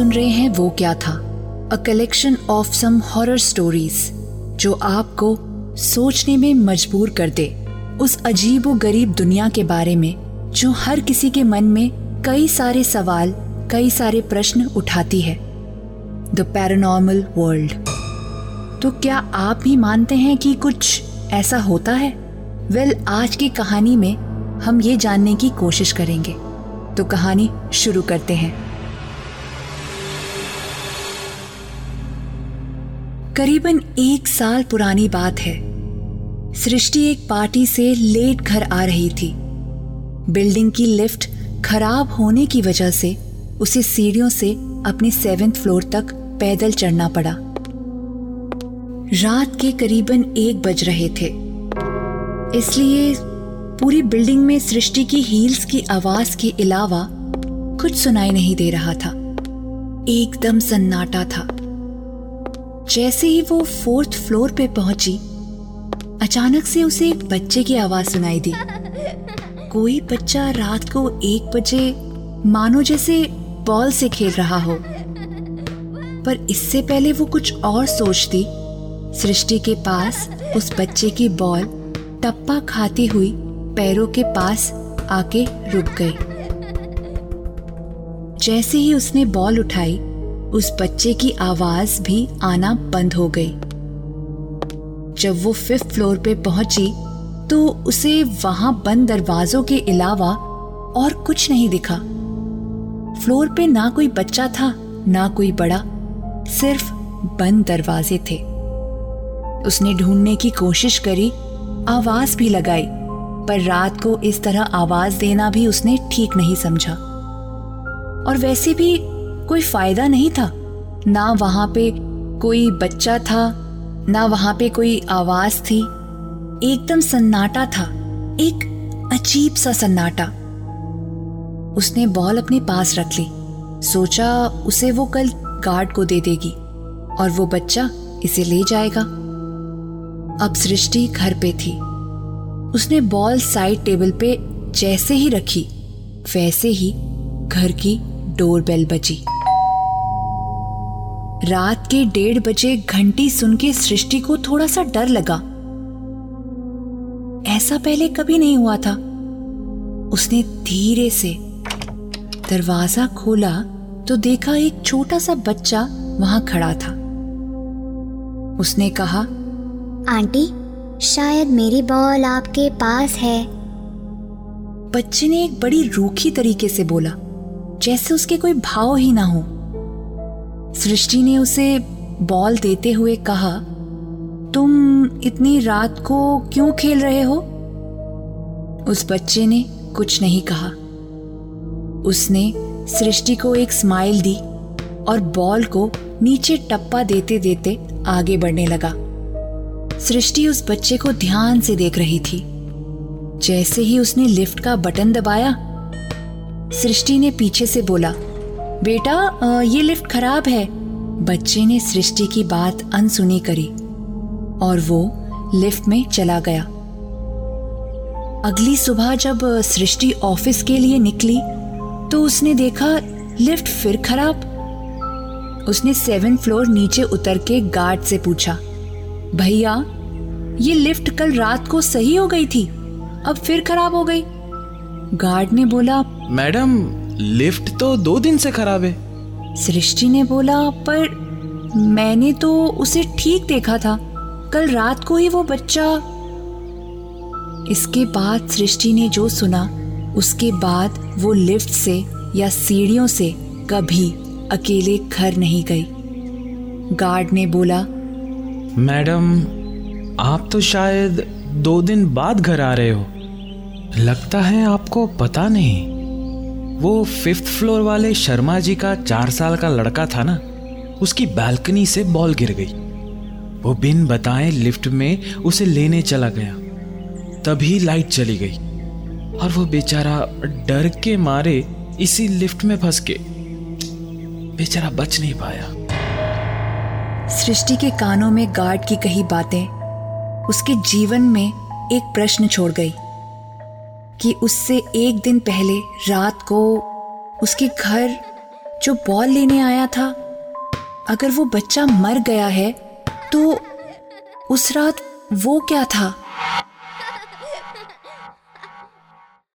सुन रहे हैं वो क्या था? A collection of some horror stories जो आपको सोचने में मजबूर कर दे। उस अजीब व गरीब दुनिया के बारे में जो हर किसी के मन में कई सारे सवाल कई सारे प्रश्न उठाती है। द पैरानॉर्मल वर्ल्ड तो क्या आप भी मानते हैं कि कुछ ऐसा होता है? वेल well, आज की कहानी में हम ये जानने की कोशिश करेंगे। तो कहानी शुरू करते हैं। करीबन एक साल पुरानी बात है। सृष्टि एक पार्टी से लेट घर आ रही थी। बिल्डिंग की लिफ्ट खराब होने की वजह से उसे सीढ़ियों से अपने सेवेंथ फ्लोर तक पैदल चढ़ना पड़ा। रात के करीबन एक बज रहे थे। इसलिए पूरी बिल्डिंग में सृष्टि की हील्स की आवाज़ के अलावा कुछ सुनाई नहीं दे रहा था। एकदम सन्नाटा था। जैसे ही वो फोर्थ फ्लोर पे पहुँची, अचानक से उसे एक बच्चे की आवाज़ सुनाई दी। कोई बच्चा रात को एक बजे, मानो जैसे बॉल से खेल रहा हो। पर इससे पहले वो कुछ और सोचती। सृष्टि के पास उस बच्चे की बॉल टप्पा खाती हुई पैरों के पास आके रुक गई। जैसे ही उसने बॉल उठाई उस बच्चे की आवाज़ भी आना बंद हो गई। जब वो फिफ्थ फ्लोर पे पहुँची तो उसे वहाँ बंद दरवाजों के अलावा और कुछ नहीं दिखा। फ्लोर पे ना कोई बच्चा था, ना कोई बड़ा, सिर्फ़ बंद दरवाजे थे। उसने ढूँढने की कोशिश करी, आवाज़ भी लगाई, पर रात को इस तरह आवाज़ देना भी उसने ठीक नहीं समझा। और वैसे भी कोई फ़ायदा नहीं था। ना वहाँ पे कोई बच्चा था, ना वहाँ पे कोई आवाज़ थी। एकदम सन्नाटा था, एक अजीब सा सन्नाटा। उसने बॉल अपने पास रख ली, सोचा उसे वो कल गार्ड को दे देगी, और वो बच्चा इसे ले जाएगा। अब सृष्टि घर पे थी। उसने बॉल साइड टेबल पे जैसे ही रखी, वैसे ही घर की डोर बेल बजी। रात के डेढ़ बजे घंटी सुन के सृष्टि को थोड़ा सा डर लगा। ऐसा पहले कभी नहीं हुआ था। उसने धीरे से दरवाज़ा खोला तो देखा एक छोटा सा बच्चा वहाँ खड़ा था। उसने कहा आंटी शायद मेरी बॉल आपके पास है। बच्चे ने एक बड़ी रूखी तरीके से बोला जैसे उसके कोई भाव ही ना हो। सृष्टि ने उसे बॉल देते हुए कहा, तुम इतनी रात को क्यों खेल रहे हो? उस बच्चे ने कुछ नहीं कहा। उसने सृष्टि को एक स्माइल दी और बॉल को नीचे टप्पा देते देते आगे बढ़ने लगा। सृष्टि उस बच्चे को ध्यान से देख रही थी। जैसे ही उसने लिफ्ट का बटन दबाया, सृष्टि ने पीछे से बोला बेटा ये लिफ्ट खराब है। बच्चे ने सृष्टि की बात अनसुनी करी और वो लिफ्ट में चला गया। अगली सुबह जब सृष्टि ऑफ़िस के लिए निकली तो उसने देखा लिफ्ट फिर खराब। उसने सेवन फ्लोर नीचे उतर के गार्ड से पूछा, भैया, ये लिफ्ट कल रात को सही हो गई थी? अब फिर खराब हो गई? गार्ड ने बोला, मैडम लिफ्ट तो दो दिन से खराब है। सृष्टि ने बोला पर मैंने तो उसे ठीक देखा था। कल रात को ही वो बच्चा। इसके बाद सृष्टि ने जो सुना उसके बाद वो लिफ्ट से या सीढ़ियों से कभी अकेले घर नहीं गई। गार्ड ने बोला मैडम आप तो शायद दो दिन बाद घर आ रहे हो। लगता है आपको पता नहीं। वो फिफ्थ फ्लोर वाले शर्मा जी का चार साल का लड़का था ना, उसकी बालकनी से बॉल गिर गई। वो बिन बताए लिफ्ट में उसे लेने चला गया। तभी लाइट चली गई और वो बेचारा डर के मारे इसी लिफ्ट में फंस के बेचारा बच नहीं पाया। सृष्टि के कानों में गार्ड की कही बातें, उसके जीवन में एक प्रश्न छोड़ गई। कि उससे एक दिन पहले रात को उसके घर जो बॉल लेने आया था, अगर वो बच्चा मर गया है तो उस रात वो क्या था?